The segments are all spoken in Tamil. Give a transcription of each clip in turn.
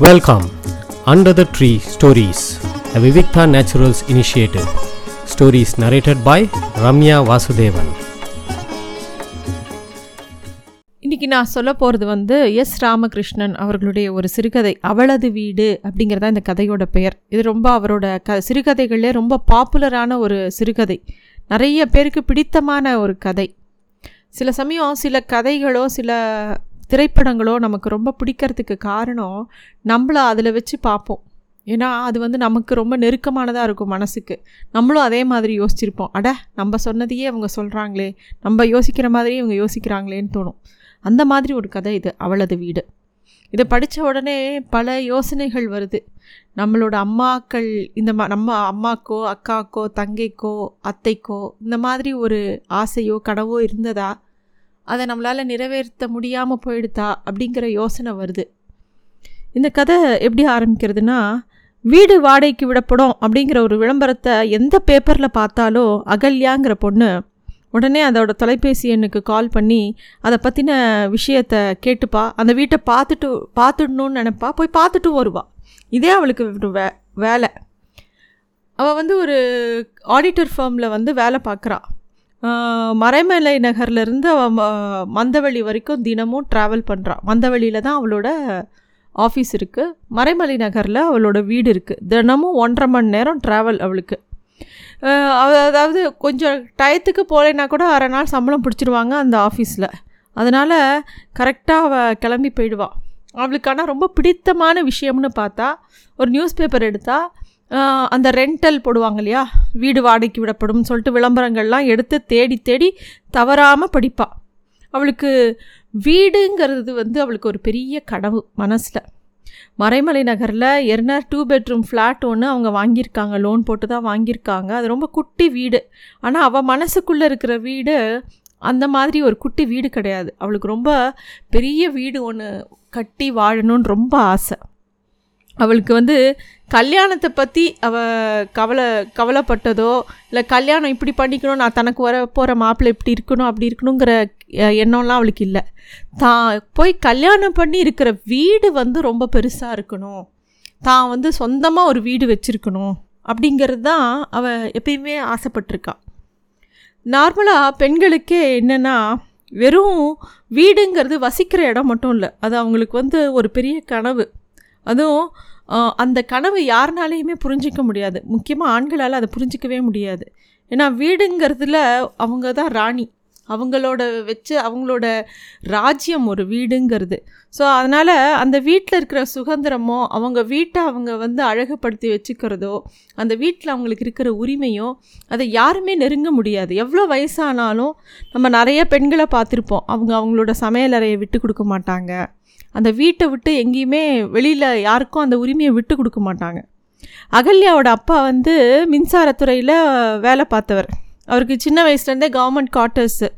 Welcome, Under the Tree Stories, a Vivikta Naturals initiative. Stories narrated by Ramya Vasudevan. இன்றைக்கி நான் சொல்ல போகிறது வந்து எஸ் ராமகிருஷ்ணன் அவர்களுடைய ஒரு சிறுகதை அவளது வீடு அப்படிங்கிறதா இந்த கதையோட பெயர் இது ரொம்ப அவரோட க சிறுகதைகளே ரொம்ப பாப்புலரான ஒரு சிறுகதை நிறைய பேருக்கு பிடித்தமான ஒரு கதை சில சமயம் சில கதைகளோ சில திரைப்படங்களோ நமக்கு ரொம்ப பிடிக்கிறதுக்கு காரணம் நம்மளை அதில் வச்சு பார்ப்போம். ஏன்னா அது வந்து நமக்கு ரொம்ப நெருக்கமானதாக இருக்கும் மனசுக்கு. நம்மளும் அதே மாதிரி யோசிச்சிருப்போம். அட நம்ம சொன்னதையே அவங்க சொல்கிறாங்களே நம்ம யோசிக்கிற மாதிரியே இவங்க யோசிக்கிறாங்களேன்னு தோணும். அந்த மாதிரி ஒரு கதை இது அவளது வீடு. இதை படித்த உடனே பல யோசனைகள் வருது. நம்மளோட அம்மாக்கள் இந்த மா நம்ம அம்மாக்கோ அக்காக்கோ தங்கைக்கோ அத்தைக்கோ இந்த மாதிரி ஒரு ஆசையோ கனவோ இருந்ததா? அதை நம்மளால் நிறைவேற்ற முடியாமல் போயிடுதா அப்படிங்கிற யோசனை வருது. இந்த கதை எப்படி ஆரம்பிக்கிறதுனா வீடு வாடகைக்கு விடப்படும் அப்படிங்கிற ஒரு விளம்பரத்தை எந்த பேப்பரில் பார்த்தாலும் அகல்யாங்கிற பொண்ணு உடனே அதோட தொலைபேசி எண்ணுக்கு கால் பண்ணி அதை பற்றின விஷயத்தை கேட்டுப்பா அந்த வீட்டை பார்த்துட்டு பார்த்துடணுன்னு நினப்பா போய் பார்த்துட்டு வருவா. இதே அவளுக்கு ஒரு வே வேலை. அவள் வந்து ஒரு ஆடிட்டர் ஃபார்மில் வந்து வேலை பார்க்குறா. மறைமலை நகர்லேருந்து அவள் மந்தவெளி வரைக்கும் தினமும் ட்ராவல் பண்ணுறான் மந்தவெளியில் தான் அவளோட ஆஃபீஸ் இருக்குது மறைமலை நகரில் அவளோட வீடு இருக்குது தினமும் ஒன்றரை மணி நேரம் ட்ராவல் அவளுக்கு. அதாவது கொஞ்சம் டயத்துக்கு போகலைன்னா கூட அரை நாள் சம்பளம் பிடிச்சிருவாங்க அந்த ஆஃபீஸில் அதனால் கரெக்டாக அவள் கிளம்பி போயிடுவாள் அவளுக்கான ரொம்ப பிடித்தமான விஷயம்னு பார்த்தா ஒரு நியூஸ் பேப்பர் எடுத்தால் அந்த ரெண்டல் போடுவாங்க இல்லையா வீடு வாடகைக்கு விடப்படும் சொல்லிட்டு விளம்பரங்கள்லாம் எடுத்து தேடி தேடி தவறாமல் படிப்பாள் அவளுக்கு வீடுங்கிறது வந்து அவளுக்கு ஒரு பெரிய கனவு மனசில். மறைமலை நகரில் எர்னர் டூ பெட்ரூம் ஃப்ளாட் ஒன்று அவங்க வாங்கியிருக்காங்க. லோன் போட்டு தான் வாங்கியிருக்காங்க. அது ரொம்ப குட்டி வீடு. ஆனால் அவள் மனசுக்குள்ளே இருக்கிற வீடு அந்த மாதிரி ஒரு குட்டி வீடு கிடையாது. அவளுக்கு ரொம்ப பெரிய வீடு ஒன்று கட்டி வாழணும்னு ரொம்ப ஆசை. அவளுக்கு வந்து கல்யாணத்தை பற்றி அவ கவலை கவலைப்பட்டதோ இல்லை கல்யாணம் இப்படி பண்ணிக்கணும் நான் தனக்கு வர போகிற மாப்பிள்ளை இப்படி இருக்கணும் அப்படி இருக்கணுங்கிற எண்ணம்லாம் அவளுக்கு இல்லை. தான் போய் கல்யாணம் பண்ணி இருக்கிற வீடு வந்து ரொம்ப பெருசாக இருக்கணும். தான் வந்து சொந்தமாக ஒரு வீடு வச்சுருக்கணும் அப்படிங்கிறது தான் அவள் எப்பயுமே ஆசைப்பட்டிருக்கா. நார்மலாக பெண்களுக்கே என்னென்னா வெறும் வீடுங்கிறது வசிக்கிற இடம் மட்டும் இல்லை. அது அவங்களுக்கு வந்து ஒரு பெரிய கனவு. அதுவும் அந்த கனவு யாருனாலையுமே புரிஞ்சிக்க முடியாது. முக்கியமாக ஆண்களால் அதை புரிஞ்சிக்கவே முடியாது. ஏன்னா வீடுங்கிறதுல அவங்க தான் ராணி. அவங்களோட வச்சு அவங்களோட ராஜ்யம் ஒரு வீடுங்கிறது. ஸோ அதனால் அந்த வீட்டில் இருக்கிற சுதந்திரமோ அவங்க வீட்டை அவங்க வந்து அழகுப்படுத்தி வச்சுக்கிறதோ அந்த வீட்டில் அவங்களுக்கு இருக்கிற உரிமையோ அதை யாருமே நெருங்க முடியாது. எவ்வளோ வயசானாலும் நம்ம நிறைய பெண்களை பார்த்துருப்போம். அவங்க அவங்களோட சமையலறையை விட்டு கொடுக்க மாட்டாங்க. அந்த வீட்டை விட்டு எங்கேயுமே வெளியில் யாருக்கும் அந்த உரிமையை விட்டு கொடுக்க மாட்டாங்க. அகல்யாவோட அப்பா வந்து மின்சாரத்துறையில் வேலை பார்த்தவர். அவருக்கு சின்ன வயசுலேருந்தே கவர்மெண்ட் குவார்ட்டர்ஸு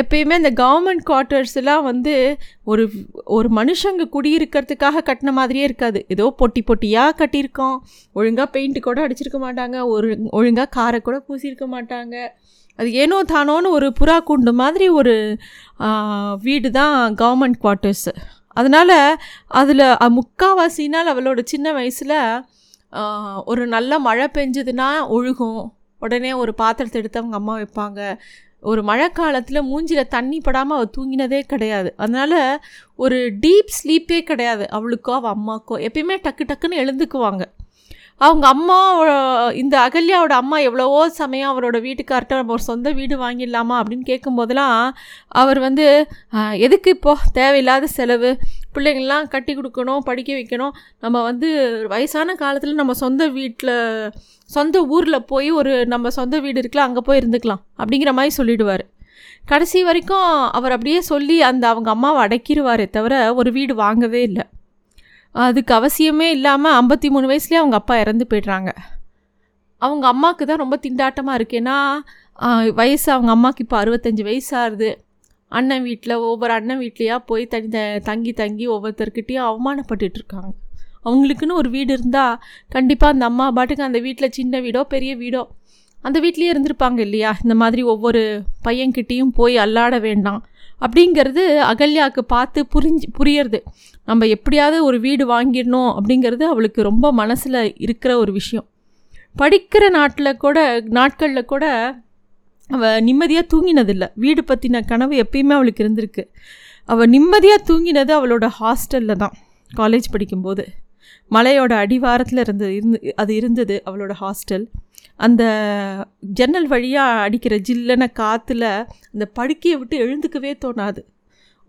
எப்பயுமே இந்த கவர்மெண்ட் குவார்ட்டர்ஸ்லாம் வந்து ஒரு ஒரு மனுஷங்க குடியிருக்கிறதுக்காக கட்டின மாதிரியே இருக்காது. ஏதோ பொட்டி பொட்டியாக கட்டியிருக்கோம். ஒழுங்காக பெயிண்ட்டு கூட அடிச்சிருக்க மாட்டாங்க. ஒரு ஒழுங்காக காரை கூட பூசியிருக்க மாட்டாங்க. அது ஏனோ தானோன்னு ஒரு புறா கூண்டு மாதிரி ஒரு வீடு தான் கவர்மெண்ட் குவார்ட்டர்ஸு அதனால் அதில் முக்காவாசி நாள் அவளோட சின்ன வயசில் ஒரு நல்ல மழை பெஞ்சதுன்னா ஒழுகும். உடனே ஒரு பாத்திரத்தை எடுத்து அவங்க அம்மா வைப்பாங்க. ஒரு மழை காலத்தில் மூஞ்சியில் தண்ணி படாமல் அவள் தூங்கினதே கிடையாது. அதனால் ஒரு டீப் ஸ்லீப்பே கிடையாது. அவளுக்கோ அவள் அம்மாக்கோ எப்பயுமே டக்கு டக்குன்னு எழுந்துக்குவாங்க. அவங்க அம்மா இந்த அகல்யாவோட அம்மா எவ்வளவோ சமயம் அவரோட வீட்டுக்கார்ட்ட நம்ம ஒரு சொந்த வீடு வாங்கிடலாமா அப்படின்னு கேட்கும்போதெல்லாம் அவர் வந்து எதுக்கு இப்போ? தேவையில்லாத செலவு. பிள்ளைங்கள்லாம் கட்டி கொடுக்கணும் படிக்க வைக்கணும். நம்ம வந்து வயசான காலத்தில் நம்ம சொந்த வீட்டில் சொந்த ஊரில் போய் ஒரு நம்ம சொந்த வீடு இருக்குல்ல அங்கே போய் இருந்துக்கலாம். அப்படிங்கிற மாதிரி சொல்லிடுவார். கடைசி வரைக்கும் அவர் அப்படியே சொல்லி அந்த அவங்க அம்மாவை அடக்கிடுவாரே தவிர ஒரு வீடு வாங்கவே இல்லை. அதுக்கு அவசியமே இல்லாமல் ஐம்பத்தி மூணு வயசுலேயே அவங்க அப்பா இறந்து போய்ட்றாங்க. அவங்க அம்மாவுக்கு தான் ரொம்ப திண்டாட்டமாக இருக்கு. ஏன்னா வயசு அவங்க அம்மாவுக்கு இப்போ அறுபத்தஞ்சி வயசாகுது. அண்ணன் வீட்டில் ஒவ்வொரு அண்ணன் வீட்லையா போய் தனி த- தங்கி தங்கி ஒவ்வொருத்தர்கிட்டையும் அவமானப்பட்டுருக்காங்க அவங்களுக்குன்னு ஒரு வீடு இருந்தால் கண்டிப்பாக அந்த அம்மா பாட்டுக்கு அந்த வீட்டில் சின்ன வீடோ பெரிய வீடோ அந்த வீட்லேயே இருந்திருப்பாங்க இல்லையா? இந்த மாதிரி ஒவ்வொரு பையன்கிட்டேயும் போய் அல்லாட வேண்டாம். அப்படிங்கிறது அகல்யாவுக்கு பார்த்து புரிஞ்சு புரியறது. நம்ம எப்படியாவது ஒரு வீடு வாங்கிடணும் அப்படிங்கிறது அவளுக்கு ரொம்ப மனசில் இருக்கிற ஒரு விஷயம். படிக்கிற நாட்டில் கூட நாட்களில் கூட அவள் நிம்மதியாக தூங்கினதில்லை. வீடு பற்றின கனவு எப்பயுமே அவளுக்கு இருந்திருக்கு. அவள் நிம்மதியாக தூங்கினது அவளோட ஹாஸ்டலில் தான் காலேஜ் படிக்கும்போது. மலையோட அடிவாரத்தில் இருந்து இருந்து அது இருந்தது அவளோட ஹாஸ்டல் அந்த ஜன்னல் வழியாக அடிக்கிற ஜில்லன காற்றுல அந்த படுக்கையை விட்டு எழுந்துக்கவே தோணாது.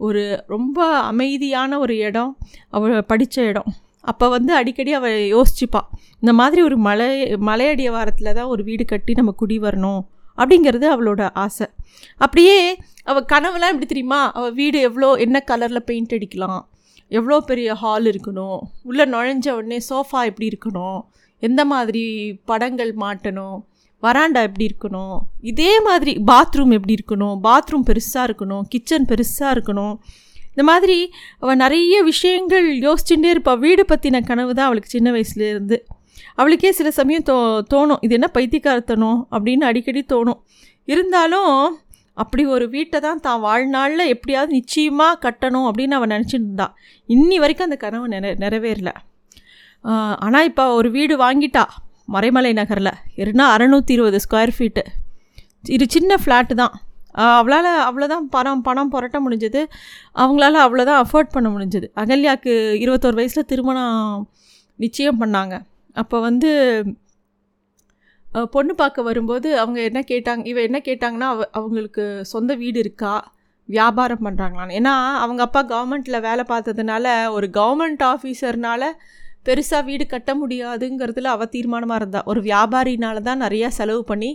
ஒரு ரொம்ப அமைதியான ஒரு இடம் அவள் படித்த இடம். அப்போ வந்து அடிக்கடி அவள் யோசிச்சுப்பாள் இந்த மாதிரி ஒரு மலை மலையடிய வாரத்தில் தான் ஒரு வீடு கட்டி நம்ம குடி வரணும் அப்படிங்கிறது அவளோட ஆசை. அப்படியே அவள் கனவுலாம் எப்படி தெரியுமா? அவள் வீடு எவ்வளோ என்ன கலரில் பெயிண்ட் அடிக்கலாம் எவ்வளோ பெரிய ஹால் இருக்கணும் உள்ளே நுழைஞ்ச உடனே சோஃபா எப்படி இருக்கணும் எந்த மாதிரி படங்கள் மாட்டணும் வராண்டா எப்படி இருக்கணும்? இதே மாதிரி பாத்ரூம் எப்படி இருக்கணும்? பாத்ரூம் பெருசாக இருக்கணும். கிச்சன் பெருசாக இருக்கணும். இந்த மாதிரி அவள் நிறைய விஷயங்கள் யோசிச்சுட்டே இருப்பாள் வீடு பற்றின கனவு தான் அவளுக்கு சின்ன வயசுலேருந்து அவளுக்கே சில சமயம் தோ தோணும். இது என்ன பைத்தியக்காரத்தனம் அப்படின்னு அடிக்கடி தோணும். இருந்தாலும் அப்படி ஒரு வீட்டை தான் தான் வாழ்நாளில் எப்படியாவது நிச்சயமாக கட்டணும் அப்படின்னு அவன் நினச்சிட்டு இருந்தா இன்னி வரைக்கும் அந்த கனவு நிற நிறைவேறல. ஆனால் இப்போ ஒரு வீடு வாங்கிட்டா. மறைமலை நகரில். இருனா அறநூற்றி இருபது ஸ்கொயர் ஃபீட்டு இது சின்ன ஃப்ளாட்டு தான். அவளால் அவ்வளோதான் பணம் பணம் புரட்ட முடிஞ்சது. அவங்களால அவ்வளோதான் அஃபோர்ட் பண்ண முடிஞ்சது. அகல்யாவுக்கு இருபத்தோரு வயசில் திருமணம் நிச்சயம் பண்ணாங்க. அப்போ வந்து பொண்ணு பார்க்க வரும்போது அவங்க என்ன கேட்டாங்க இவ என்ன கேட்டாங்கன்னா அவ அவங்களுக்கு சொந்த வீடு இருக்கா? வியாபாரம் பண்ணுறாங்களான்னு ஏன்னா அவங்க அப்பா கவர்மெண்ட்டில் வேலை பார்த்ததுனால ஒரு கவர்மெண்ட் ஆஃபீஸர்னால பெருசாக வீடு கட்ட முடியாதுங்கிறதுல அவள் தீர்மானமாக இருந்தாள் ஒரு வியாபாரினால தான் நிறையா செலவு பண்ணி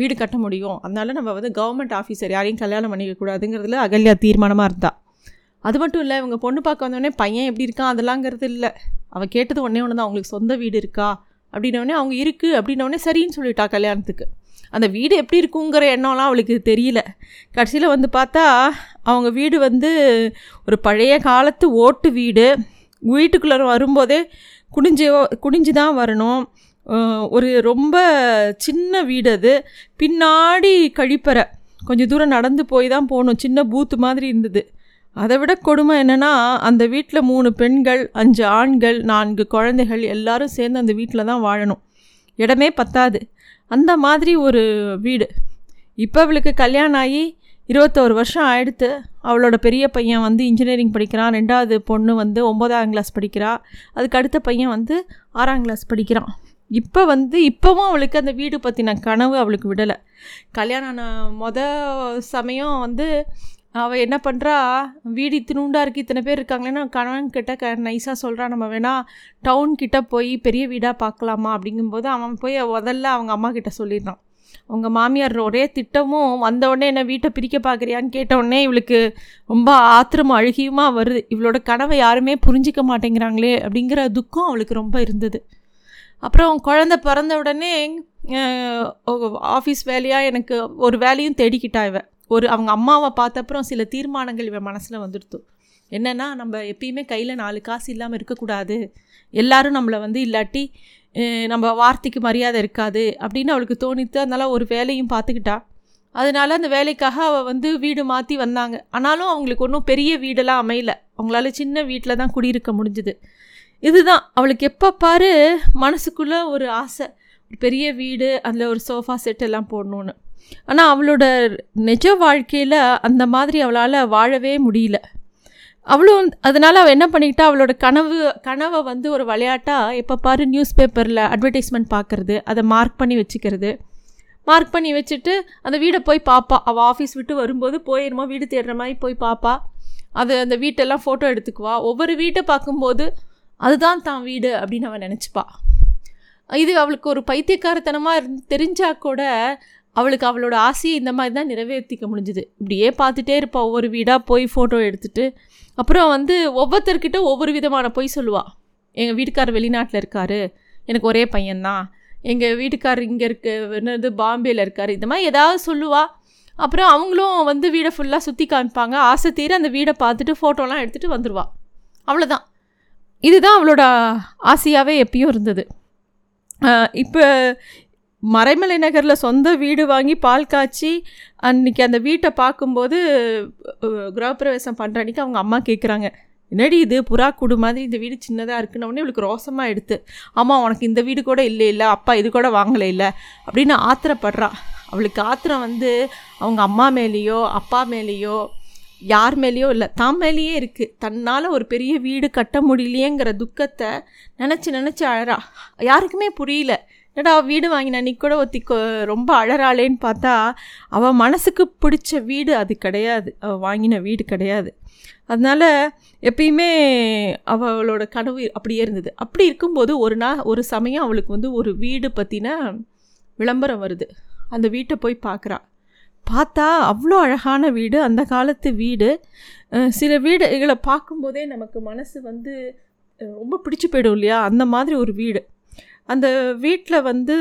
வீடு கட்ட முடியும். அதனால நம்ம வந்து கவர்மெண்ட் ஆஃபீஸர் யாரையும் கல்யாணம் பண்ணிக்கக்கூடாதுங்கிறதுல அகல்யா தீர்மானமாக இருந்தாள் அது மட்டும் இல்லை இவங்க பொண்ணு பார்க்க வந்தோடனே பையன் எப்படி இருக்கான் அதெல்லாங்கிறது இல்லை. அவள் கேட்டது ஒன்றே ஒன்று தான் அவங்களுக்கு சொந்த வீடு இருக்கா? அப்படின்னோடனே அவங்க இருக்குது அப்படின்னோடனே சரின்னு சொல்லிட்டா கல்யாணத்துக்கு. அந்த வீடு எப்படி இருக்குங்கிற எண்ணம்லாம் அவளுக்கு தெரியல. கடைசியில் வந்து பார்த்தா அவங்க வீடு வந்து ஒரு பழைய காலத்து ஓட்டு வீடு. வீட்டுக்குள்ளே வரும்போதே குனிஞ்சு குனிஞ்சு தான் வரணும் ஒரு ரொம்ப சின்ன வீடு அது. பின்னாடி கழிப்பறை. கொஞ்சம் தூரம் நடந்து போய் தான் போகணும். சின்ன பூத்து மாதிரி இருந்தது. அதை விட கொடுமை என்னென்னா அந்த வீட்டில் மூணு பெண்கள் அஞ்சு ஆண்கள் நான்கு குழந்தைகள் எல்லாரும் சேர்ந்து அந்த வீட்டில் தான் வாழணும். இடமே பத்தாது. அந்த மாதிரி ஒரு வீடு. இப்போ அவளுக்கு கல்யாணம் ஆகி இருபத்தோரு வருஷம் ஆயிடுத்து அவளோட பெரிய பையன் வந்து இன்ஜினியரிங் படிக்கிறான் ரெண்டாவது பொண்ணு வந்து ஒம்பதாம் கிளாஸ் படிக்கிறா அதுக்கு அடுத்த பையன் வந்து ஆறாம் கிளாஸ் படிக்கிறான். இப்போ வந்து இப்போவும் அவளுக்கு அந்த வீடு பற்றின கனவு அவளுக்கு விடலை. கல்யாணம் ஆன மொத சமயம் வந்து அவள் என்ன பண்ணுறா வீடு இத்தினூண்டாக இருக்குது இத்தனை பேர் இருக்காங்களேன்னா கணவன் கிட்ட க நைஸாக சொல்கிறான் நம்ம வேணால் டவுன் கிட்டே போய் பெரிய வீடாக பார்க்கலாமா அப்படிங்கும்போது அவன் போய் முதல்ல அவங்க அம்மா கிட்ட சொல்லிடுறான். அவங்க மாமியார் ஒரே திட்டமும் வந்தவுடனே என்ன வீட்டை பிரிக்க பார்க்குறியான்னு கேட்டவுடனே இவளுக்கு ரொம்ப ஆத்திரமும் அழுகியுமா வருது. இவளோட கனவை யாருமே புரிஞ்சிக்க மாட்டேங்கிறாங்களே அப்படிங்கிற துக்கம் அவளுக்கு ரொம்ப இருந்தது. அப்புறம் குழந்த பிறந்த உடனே ஆஃபீஸ் வேலையாக எனக்கு ஒரு வேலையும் தேடிக்கிட்டா இவன் ஒரு அவங்க அம்மாவை பார்த்த அப்புறம் சில தீர்மானங்கள் இவன் மனசில் வந்துடுத்து. என்னென்னா நம்ம எப்பயுமே கையில் நாலு காசு இல்லாமல் இருக்கக்கூடாது. எல்லோரும் நம்மளை வந்து இல்லாட்டி நம்ம வார்த்தைக்கு மரியாதை இருக்காது. அப்படின்னு அவளுக்கு தோணித்து அதனால் ஒரு வேலையும் பார்த்துக்கிட்டா. அதனால அந்த வேலைக்காக அவள் வந்து வீடு மாற்றி வந்தாங்க. ஆனாலும் அவங்களுக்கு ஒன்றும் பெரிய வீடெல்லாம் அமையல. அவங்களால சின்ன வீட்டில் தான் குடியிருக்க முடிஞ்சுது. இதுதான். அவளுக்கு எப்போ பாரு மனசுக்குள்ளே ஒரு ஆசை. ஒரு பெரிய வீடு அதில் ஒரு சோஃபா செட் எல்லாம் போடணுன்னு ஆனால் அவளோட நிஜ வாழ்க்கையில் அந்த மாதிரி அவளால் வாழவே முடியல. அவளும் அதனால் அவள் என்ன பண்ணிக்கிட்டா அவளோட கனவு கனவை வந்து ஒரு விளையாட்டாக எப்போ பாரு நியூஸ் பேப்பரில் அட்வர்டைஸ்மெண்ட் பார்க்குறது அதை மார்க் பண்ணி வச்சுக்கிறது. மார்க் பண்ணி வச்சுட்டு அந்த வீடை போய் பார்ப்பா அவள் ஆஃபீஸ் விட்டு வரும்போது போயிடுமா வீடு தேடுற மாதிரி போய் பார்ப்பா அது அந்த வீட்டெல்லாம் ஃபோட்டோ எடுத்துக்குவா. ஒவ்வொரு வீட்டை பார்க்கும்போது அதுதான் தான் வீடு அப்படின்னு அவன் நினச்சிப்பா. இது அவளுக்கு ஒரு பைத்தியக்காரத்தனமாக இருந்து தெரிஞ்சால் கூட அவளுக்கு அவளோட ஆசையை இந்த மாதிரி தான் நிறைவேற்றிக்க முடிஞ்சுது. இப்படியே பார்த்துட்டே இருப்பாள் ஒவ்வொரு வீடாக போய் ஃபோட்டோ எடுத்துகிட்டு அப்புறம் வந்து ஒவ்வொருத்தர்கிட்ட ஒவ்வொரு விதமான பொய் சொல்லுவாள் எங்கள் வீட்டுக்காரர் வெளிநாட்டில் இருக்கார். எனக்கு ஒரே பையன்தான். எங்கள் வீட்டுக்கார் இங்கே இருக்க. என்னது பாம்பேயில் இருக்கார். இந்த மாதிரி ஏதாவது சொல்லுவாள் அப்புறம் அவங்களும் வந்து வீடை ஃபுல்லாக சுற்றி காமிப்பாங்க. ஆசை தீர அந்த வீடை பார்த்துட்டு ஃபோட்டோலாம் எடுத்துகிட்டு வந்துடுவாள் அவ்வளோதான் இதுதான் அவளோட ஆசையாகவே எப்பயும் இருந்தது. இப்போ மறைமலை நகரில் சொந்த வீடு வாங்கி பால் காய்ச்சி அன்னைக்கு அந்த வீட்டை பார்க்கும்போது கிரகப்பிரவேசம் பண்ணுற அன்னைக்கு அவங்க அம்மா கேட்குறாங்க என்னடி இது? புறா கூடு மாதிரி இந்த வீடு சின்னதாக இருக்குன்னு. உடனே இவளுக்கு ரோசமாக எடுத்து அம்மா உனக்கு இந்த வீடு கூட இல்லை இல்லை. அப்பா இது கூட வாங்கலை இல்லை. அப்படின்னு ஆத்திரப்படுறா. அவளுக்கு ஆத்திரம் வந்து அவங்க அம்மா மேலேயோ அப்பா மேலேயோ யார் மேலேயோ இல்லை. தான் மேலேயே இருக்குது தன்னால் ஒரு பெரிய வீடு கட்ட முடியலையேங்கிற துக்கத்தை நினச்சி நினச்சி அழறா. யாருக்குமே புரியல. என்னடா வீடு வாங்கின? அன்னைக்கு கூட ஒத்தி ரொம்ப அழறாளேன்னு பார்த்தா அவள் மனசுக்கு பிடிச்ச வீடு அது கிடையாது. அவள் வாங்கின வீடு கிடையாது. அதனால் எப்பயுமே அவளோட கனவு அப்படியே இருந்தது. அப்படி இருக்கும்போது ஒரு நாள் ஒரு சமயம் அவளுக்கு வந்து ஒரு வீடு பற்றின விளம்பரம் வருது. அந்த வீட்டை போய் பார்க்குறா. பார்த்தா அவ்வளோ அழகான வீடு. அந்த காலத்து வீடு. சில வீடுகளை பார்க்கும்போதே நமக்கு மனசு வந்து ரொம்ப பிடிச்சி போயிடும் இல்லையா? அந்த மாதிரி ஒரு வீடு. அந்த வீட்டில் வந்து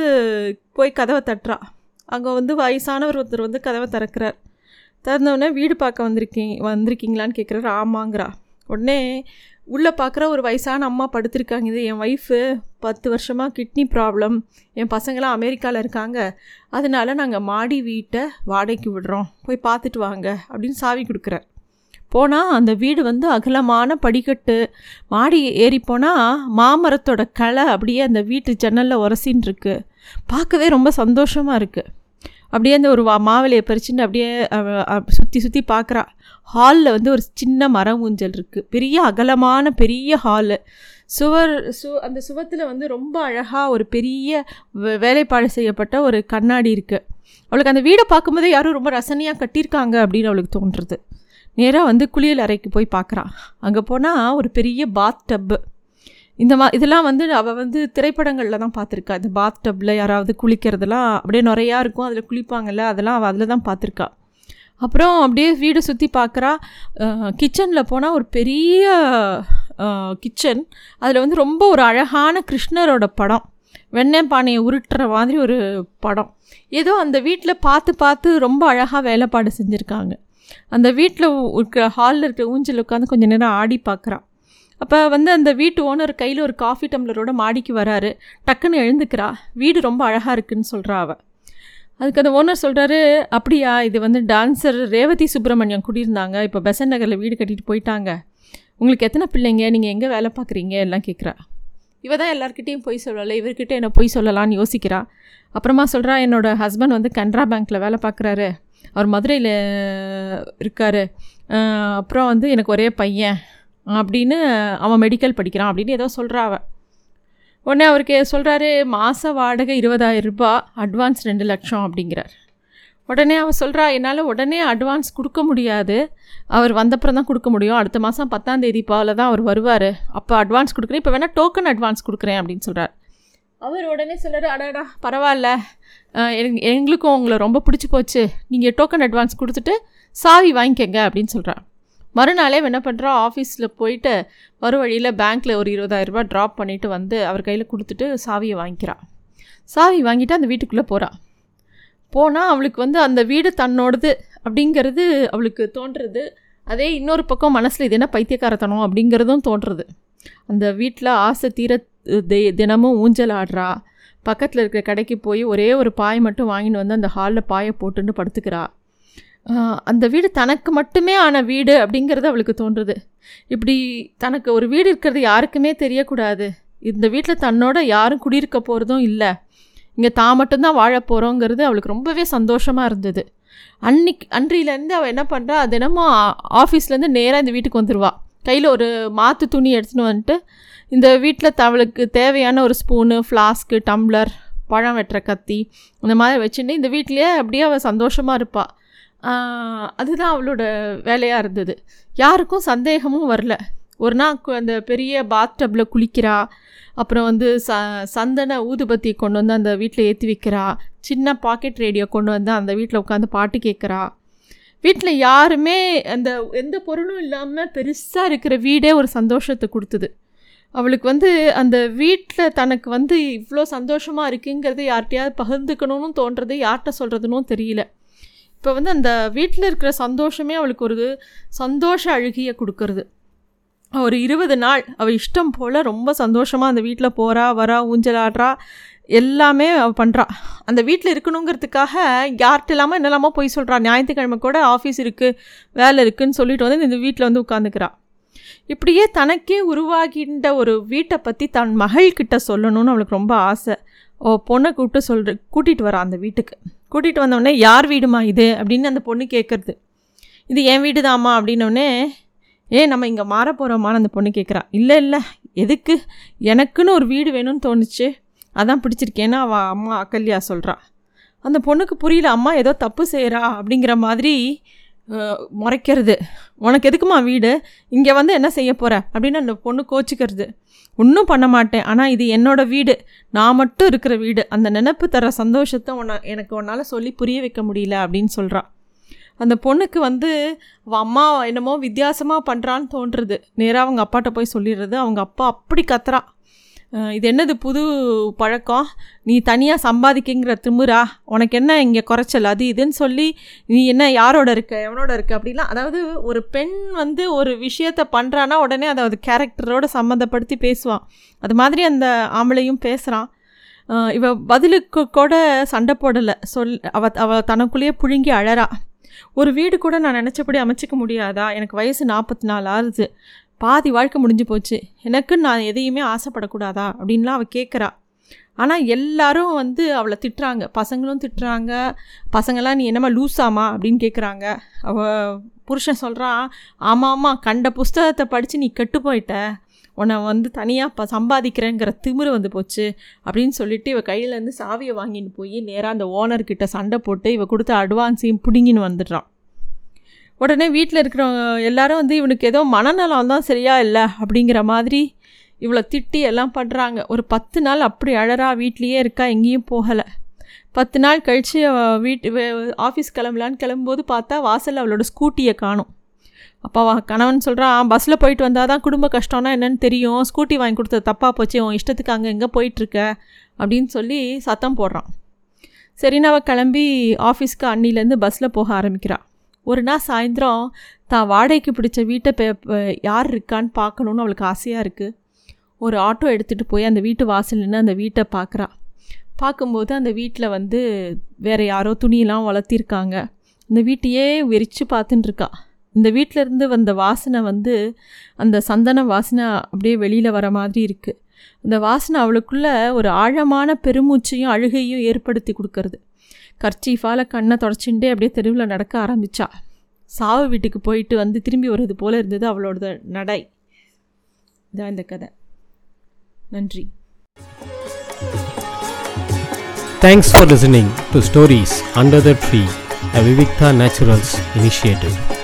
போய் கதவை தட்டுறா அங்கே வந்து வயசானவர் ஒருத்தர் வந்து கதவை திறக்கிறார். திறந்தவுடனே வீடு பார்க்க வந்திருக்கீங்க வந்திருக்கீங்களான்னு கேட்குறாரு ஆமாங்கிறா. உடனே உள்ளே பார்க்குற ஒரு வயசான அம்மா படுத்திருக்காங்க. இது என் ஒய்ஃபு பத்து வருஷமாக கிட்னி ப்ராப்ளம் என் பசங்களாம் அமெரிக்காவில் இருக்காங்க. அதனால நாங்கள் மாடி வீட்டை வாடகைக்கு விடுறோம். போய் பார்த்துட்டு வாங்க அப்படின்னு சாவி கொடுக்குறார். போனால் அந்த வீடு வந்து அகலமான படிக்கட்டு. மாடி ஏறி போனால் மாமரத்தோட களை அப்படியே அந்த வீட்டு ஜன்னலில் உரசின்னு இருக்கு பார்க்கவே ரொம்ப சந்தோஷமாக இருக்குது அப்படியே அந்த ஒரு வா மாவிலையை பறிச்சுட்டு அப்படியே சுற்றி சுற்றி பார்க்குறா. ஹாலில் வந்து ஒரு சின்ன மரம் ஊஞ்சல் இருக்குது பெரிய அகலமான பெரிய ஹாலு. சுவர் சு அந்த சுவத்தில் வந்து ரொம்ப அழகாக ஒரு பெரிய வே- வேலைப்பாடு செய்யப்பட்ட ஒரு கண்ணாடி இருக்குது அவளுக்கு அந்த வீடை பார்க்கும்போதே யாரும் ரொம்ப ரசனையாக கட்டியிருக்காங்க அப்படின்னு அவளுக்கு தோன்றுறது. நேராக வந்து குளியல் அறைக்கு போய் பார்க்குறா அங்கே போனால் ஒரு பெரிய பாத் டப்பு இந்த மா இதெல்லாம் வந்து அவள் வந்து திரைப்படங்களில் தான் பார்த்துருக்கா இந்த பாத் டப்பில் யாராவது குளிக்கிறதெல்லாம் அப்படியே நிறையா இருக்கும். அதில் குளிப்பாங்கல்ல அதெல்லாம் அவள் அதில் தான் பார்த்துருக்கா அப்புறம் அப்படியே வீடை சுற்றி பார்க்குறா கிச்சனில் போனால் ஒரு பெரிய கிச்சன் அதில் வந்து ரொம்ப ஒரு அழகான கிருஷ்ணரோட படம். வெண்ணெய் பானையை உருட்டுற மாதிரி ஒரு படம். ஏதோ அந்த வீட்டில் பார்த்து பார்த்து ரொம்ப அழகாக வேலைப்பாடு செஞ்சுருக்காங்க. அந்த வீட்டில் இருக்கிற ஹாலில் இருக்கிற ஊஞ்சல் உட்காந்து கொஞ்சம் நேரம் ஆடி பார்க்குறான் அப்போ வந்து அந்த வீட்டு ஓனர் கையில் ஒரு காஃபி டம்ளரோட மாடிக்கு வராரு. டக்குன்னு எழுந்துக்கிறா. வீடு ரொம்ப அழகாக இருக்குன்னு சொல்கிறா அவள் அதுக்கு அந்த ஓனர் சொல்கிறாரு அப்படியா இது வந்து டான்ஸர் ரேவதி சுப்பிரமணியம் குடியிருந்தாங்க. இப்போ பெசன் நகரில் வீடு கட்டிட்டு போயிட்டாங்க. உங்களுக்கு எத்தனை பிள்ளைங்க? நீங்கள் எங்கே வேலை பார்க்குறீங்க எல்லாம் கேட்குறா இவ தான் எல்லாருக்கிட்டேயும் பொய் சொல்லலை. இவர்கிட்ட என்னை பொய் சொல்லலான்னு யோசிக்கிறா. அப்புறமா சொல்கிறா என்னோட ஹஸ்பண்ட் வந்து கனரா பேங்க்கில் வேலை பார்க்குறாரு அவர் மதுரையில் இருக்கார். அப்புறம் வந்து எனக்கு ஒரே பையன் அப்படின்னு அவன் மெடிக்கல் படிக்கிறான் அப்படின்னு ஏதோ சொல்கிறா அவ. உடனே அவருக்கு சொல்கிறாரு மாத வாடகை இருபதாயிரம் ரூபாய் அட்வான்ஸ் ரெண்டு லட்சம் அப்படிங்கிறார். உடனே அவள் சொல்கிறா என்னால் உடனே அட்வான்ஸ் கொடுக்க முடியாது. அவர் வந்தப்புறம் தான் கொடுக்க முடியும். அடுத்த மாதம் பத்தாம் தேதி பாவில் தான் அவர் வருவார். அப்போ அட்வான்ஸ் கொடுக்குறேன். இப்போ வேணால் டோக்கன் அட்வான்ஸ் கொடுக்குறேன் அப்படின்னு சொல்கிறார் அவர் உடனே சொல்கிறாரு அடாடா பரவாயில்ல. எங் எங்களுக்கும் உங்களை ரொம்ப பிடிச்சி போச்சு. நீங்கள் டோக்கன் அட்வான்ஸ் கொடுத்துட்டு சாவி வாங்கிக்கங்க அப்படின்னு சொல்கிறார் மறுநாளே என்ன பண்ணுறா ஆஃபீஸில் போயிட்டு மறு வழியில் பேங்க்கில் ஒரு இருபதாயிரரூபா ட்ராப் பண்ணிவிட்டு வந்து அவர் கையில் கொடுத்துட்டு சாவியை வாங்கிக்கிறாள் சாவி வாங்கிட்டு அந்த வீட்டுக்குள்ளே போகிறாள் போனால் அவளுக்கு வந்து அந்த வீடு தன்னோடது அப்படிங்கிறது அவளுக்கு தோன்றுறது. அதே இன்னொரு பக்கம் மனசில் இது என்ன பைத்தியக்காரத்தனம் அப்படிங்கிறதும் தோன்றுறது. அந்த வீட்டில் ஆசை தீர தி- தினமும் ஊஞ்சல் ஆடுறா. பக்கத்தில் இருக்கிற கடைக்கு போய் ஒரே ஒரு பாய் மட்டும் வாங்கின்னு வந்து அந்த ஹாலில் பாயை போட்டுன்னு படுத்துக்கிறா. அந்த வீடு தனக்கு மட்டுமே ஆன வீடு அப்படிங்கிறது அவளுக்கு தோன்றுது. இப்படி தனக்கு ஒரு வீடு இருக்கிறது யாருக்குமே தெரியக்கூடாது. இந்த வீட்டில் தன்னோட யாரும் குடியிருக்க போகிறதும் இல்லை. இங்கே தான் மட்டும்தான் வாழ போகிறோங்கிறது அவளுக்கு ரொம்பவே சந்தோஷமாக இருந்தது. அன்னைக்கு அன்றிலேருந்து அவள் என்ன பண்ணுறா தினமும் ஆஃபீஸ்லேருந்து நேராக இந்த வீட்டுக்கு வந்துடுவா கையில் ஒரு மாற்று துணி எடுத்துன்னு வந்துட்டு இந்த வீட்டில் அவளுக்கு தேவையான ஒரு ஸ்பூனு ஃப்ளாஸ்க்கு டம்ளர் பழம் வெட்டுற கத்தி இந்த மாதிரி வச்சுட்டு இந்த வீட்லேயே அப்படியே அவள் சந்தோஷமாக இருப்பாள் அதுதான் அவளோட வேலையாக இருந்தது. யாருக்கும் சந்தேகமும் வரல. ஒரு நாள் அந்த பெரிய பாத் டப்பில் குளிக்கிறா. அப்புறம் வந்து ச சந்தன ஊதுபத்தி கொண்டு வந்து அந்த வீட்டில் ஏற்றி வைக்கிறா. சின்ன பாக்கெட் ரேடியோ கொண்டு வந்து அந்த வீட்டில் உட்காந்து பாட்டு கேட்குறா வீட்டில் யாருமே அந்த எந்த பொருளும் இல்லாமல் பெருசாக இருக்கிற வீடே ஒரு சந்தோஷத்தை கொடுத்தது. அவளுக்கு வந்து அந்த வீட்டில் தனக்கு வந்து இவ்வளோ சந்தோஷமாக இருக்குங்கிறது யார்கிட்டயாவது பகிர்ந்துக்கணும்னு தோன்றது யார்கிட்ட சொல்கிறதுனும் தெரியல. இப்போ வந்து அந்த வீட்டில் இருக்கிற சந்தோஷமே அவளுக்கு ஒரு சந்தோஷ அழுகியை கொடுக்கறது. ஒரு இருபது நாள் அவள் இஷ்டம் போல் ரொம்ப சந்தோஷமாக அந்த வீட்டில் போகிறா வரா ஊஞ்சலாடுறா எல்லாமே அவள் பண்ணுறா அந்த வீட்டில் இருக்கணுங்கிறதுக்காக யார்கிட்ட இல்லாமல் என்னெல்லாமோ போய் சொல்கிறா ஞாயிற்றுக்கிழமை கூட ஆஃபீஸ் இருக்குது வேலை இருக்குதுன்னு சொல்லிட்டு வந்து இந்த வீட்டில் வந்து உட்காந்துக்கிறா இப்படியே தனக்கே உருவாகின்ற ஒரு வீட்டை பற்றி தன் மகள்கிட்ட சொல்லணும்னு அவளுக்கு ரொம்ப ஆசை. ஓ பொண்ணை கூப்பிட்டு சொல்கிற கூட்டிகிட்டு வரான் அந்த வீட்டுக்கு. கூட்டிகிட்டு வந்தோடனே யார் வீடுமா இது? அப்படின்னு அந்த பொண்ணு கேட்குறது இது என் வீடு தாம்மா அப்படின்னோடனே ஏ நம்ம இங்கே மாற போகிறோமான்னு அந்த பொண்ணு கேட்குறா இல்லை இல்லை. எதுக்கு? எனக்குன்னு ஒரு வீடு வேணும்னு தோணுச்சு. அதான் பிடிச்சிருக்கேன்னு அவள் அம்மா அக்கல்யா சொல்கிறா அந்த பொண்ணுக்கு புரியல அம்மா ஏதோ தப்பு செய்கிறா அப்படிங்கிற மாதிரி முறைக்கிறது. உனக்கு எதுக்குமா வீடு? இங்கே வந்து என்ன செய்ய போகிற அப்படின்னு அந்த பொண்ணு கோச்சிக்கிறது. ஒன்றும் பண்ண மாட்டேன். ஆனால் இது என்னோடய வீடு. நான் மட்டும் இருக்கிற வீடு. அந்த நினப்பு தர சந்தோஷத்தை உன்னை எனக்கு உன்னால் சொல்லி புரிய வைக்க முடியல அப்படின்னு சொல்கிறான் அந்த பொண்ணுக்கு வந்து அவள் அம்மா என்னமோ வித்தியாசமாக பண்ணுறான்னு தோன்றுறது. நேராக அவங்க அப்பாட்ட போய் சொல்லிடுறது. அவங்க அப்பா அப்படி கத்துறா. இது என்னது புது பழக்கம்? நீ தனியாக சம்பாதிக்கிங்கிற திமுறா உனக்கு என்ன இங்கே குறைச்சல்? அது இதுன்னு சொல்லி நீ என்ன யாரோட இருக்க? எவனோட இருக்க? அப்படிலாம். அதாவது ஒரு பெண் வந்து ஒரு விஷயத்த பண்ணுறான்னா உடனே அதை அது கேரக்டரோட சம்மந்தப்படுத்தி பேசுவான். அது மாதிரி அந்த ஆம்பளையும் பேசுகிறான் இவ பதிலுக்கு கூட சண்டை போடலை. சொல் அவ அவ தனக்குள்ளேயே புழுங்கி அழறா. ஒரு வீடு கூட நான் நினச்சபடி அமைச்சிக்க முடியாதா? எனக்கு வயசு நாற்பத்தி நாலு ஆகுது பாதி வாழ்க்கை முடிஞ்சு போச்சு. எனக்கு நான் எதையுமே ஆசைப்படக்கூடாதா? அப்படின்லாம் அவள் கேட்குறா ஆனால் எல்லாரும் வந்து அவளை திட்டுறாங்க. பசங்களும் திட்டுறாங்க. பசங்களாம் நீ என்னம்மா லூஸாமா அப்படின்னு கேட்குறாங்க அவள் புருஷன் சொல்கிறான் ஆமாம் ஆமாம் கண்ட புஸ்தகத்தை படித்து நீ கெட்டு போயிட்ட. உன்னை வந்து தனியாக ப சம்பாதிக்கிறேங்கிற திமிரு வந்து போச்சு. அப்படின்னு சொல்லிட்டு இவள் கையிலேருந்து சாவியை வாங்கின்னு போய் நேராக அந்த ஓனர்கிட்ட சண்டை போட்டு இவள் கொடுத்த அட்வான்ஸையும் பிடுங்கின்னு வந்துடுறான். உடனே வீட்டில் இருக்கிறவங்க எல்லாரும் வந்து இவனுக்கு ஏதோ மனநலம் தான் சரியா இல்லை அப்படிங்கிற மாதிரி இவ்வளோ திட்டி எல்லாம் பண்ணுறாங்க ஒரு பத்து நாள் அப்படி அழறா வீட்லேயே இருக்கா எங்கேயும் போகலை. பத்து நாள் கழித்து வீட்டு ஆஃபீஸ் கிளம்பலான்னு கிளம்பும்போது பார்த்தா வாசலில் அவளோட ஸ்கூட்டியை காணும். அப்போ கணவன் சொல்கிறான் பஸ்ஸில் போயிட்டு வந்தால் தான் குடும்ப கஷ்டம்னா என்னென்னு தெரியும். ஸ்கூட்டி வாங்கி கொடுத்தது தப்பாக போச்சு. உன் இஷ்டத்துக்கு அங்கே எங்கே போயிட்டுருக்க அப்படின்னு சொல்லி சத்தம் போடுறான். சரின்னு அவள் கிளம்பி ஆஃபீஸ்க்கு அன்னிலேருந்து பஸ்ஸில் போக ஆரம்பிக்கிறாள் ஒரு நாள் சாயந்தரம் தான் வாடகைக்கு பிடிச்ச வீட்டை பே யார் இருக்கான்னு பார்க்கணுன்னு அவளுக்கு ஆசையாக இருக்குது ஒரு ஆட்டோ எடுத்துகிட்டு போய் அந்த வீட்டு வாசல் நின்று அந்த வீட்டை பார்க்குறா. பார்க்கும்போது அந்த வீட்டில் வந்து வேறு யாரோ துணியெல்லாம் வளர்த்திருக்காங்க. இந்த வீட்டையே வெறிச்சு பார்த்துட்டுருக்கா இந்த வீட்டிலேருந்து இருந்து வந்த வாசனை வந்து அந்த சந்தன வாசனை அப்படியே வெளியில் வர மாதிரி இருக்குது அந்த வாசனை அவளுக்குள்ளே ஒரு ஆழமான பெருமூச்சையும் அழுகையும் ஏற்படுத்தி கொடுக்கறது. கர்ச்சீஃபால் கண்ணை தொடச்சுட்டே அப்படியே தெருவில் நடக்க ஆரம்பித்தா சாவு வீட்டுக்கு போயிட்டு வந்து திரும்பி வர்றது போல் இருந்தது அவளோட நடை. இதான் இந்த கதை. நன்றி. Thanks for listening to stories under the tree a Vivikta naturals initiative